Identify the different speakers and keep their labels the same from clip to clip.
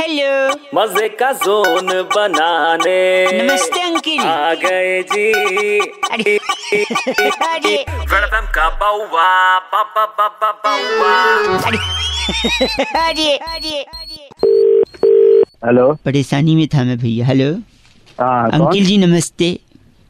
Speaker 1: Hello
Speaker 2: मज़े का zone बनाने।
Speaker 1: नमस्ते अंकिल।
Speaker 2: आ गए जी।
Speaker 1: अरे अरे।
Speaker 2: वेलकम का बाउवा बाबा बाबा बाउवा।
Speaker 1: अरे अरे अरे।
Speaker 3: हेलो।
Speaker 1: परेशानी में था मैं भैया हेलो।
Speaker 3: हाँ
Speaker 1: अंकिल जी नमस्ते।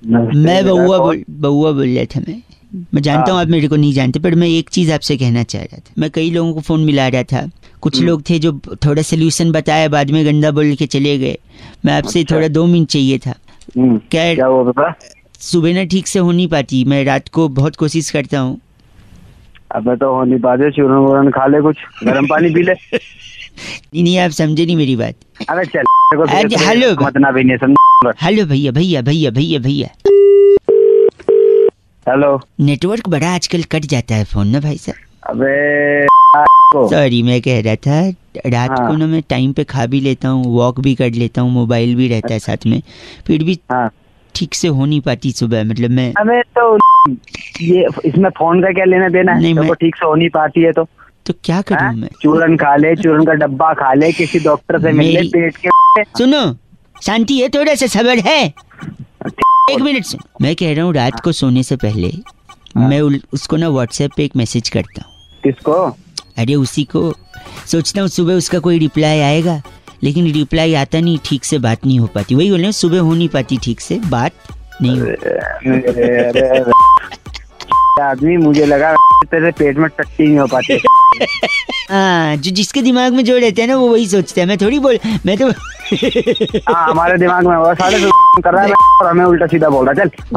Speaker 3: नमस्ते,
Speaker 1: मैं बउआ बोल बउआ बोल रहा था मैं। मैं जानता हूँ। आप मेरे को नहीं जानते पर मैं एक चीज़ आपसे कहना चाह रहा था। मैं कई लोगों को फ़ोन मिला रहा था। कुछ लोग थे जो थोड़ा सोल्यूशन बताया बाद में गंदा बोल के चले गए। मैं आपसे
Speaker 3: अच्छा।
Speaker 1: थोड़ा दो मिनट चाहिए था।
Speaker 3: हम्म,
Speaker 1: क्या
Speaker 3: क्या
Speaker 1: सुबह ना ठीक से हो नहीं पाती। मैं रात को बहुत कोशिश करता हूँ।
Speaker 3: अब तो हो नहीं पाते चूरन वूरन खा ले कुछ गर्म पानी पी ले।
Speaker 1: नहीं नहीं आप समझे नहीं मेरी बात।
Speaker 3: अबे चल
Speaker 1: अरे,
Speaker 3: तेरे-
Speaker 1: हेलो। हेलो भैया भैया भैया भैया भैया।
Speaker 3: हेलो
Speaker 1: नेटवर्क बड़ा आजकल कट जाता है फ़ोन ना भाई साहब।
Speaker 3: अबे
Speaker 1: सॉरी मैं कह रहा था रात
Speaker 3: हाँ।
Speaker 1: को ना मैं टाइम पे खा भी लेता हूँ वॉक भी कर लेता हूँ मोबाइल भी रहता है साथ में फिर भी
Speaker 3: हाँ।
Speaker 1: ठीक से हो नहीं पाती सुबह मतलब मैं
Speaker 3: अबे तो ये इसमें फ़ोन का क्या लेना देना है?
Speaker 1: नहीं,
Speaker 3: तो
Speaker 1: मैं-
Speaker 3: ठीक से हो नहीं पाती है तो।
Speaker 1: तो क्या
Speaker 3: हाँ?
Speaker 1: करूँ मैं?
Speaker 3: चूरन खा ले चूरन का डब्बा खा ले किसी डॉक्टर से मिल ले पेट के
Speaker 1: सुनो शांति है थोड़ा सा सबर है। एक मिनट सुन मैं कह रहा हूँ रात को सोने से पहले
Speaker 3: हाँ।
Speaker 1: मैं उसको ना व्हाट्सएप पे एक मैसेज करता हूँ।
Speaker 3: किसको?
Speaker 1: अरे उसी को। सोचता हूँ सुबह उसका कोई रिप्लाई आएगा लेकिन रिप्लाई आता नहीं ठीक से बात नहीं हो पाती। वही बोल रहे सुबह हो नहीं पाती ठीक से बात नहीं
Speaker 3: आदमी मुझे लगा तेरे पेट में टट्टी नहीं हो पाती
Speaker 1: हाँ। जो जिसके दिमाग में जो रहते हैं ना वो वही सोचते हैं। मैं थोड़ी बोल मैं तो
Speaker 3: हाँ हमारे दिमाग में वो सारे कर रहा है और हमें उल्टा सीधा बोल रहा है। चल।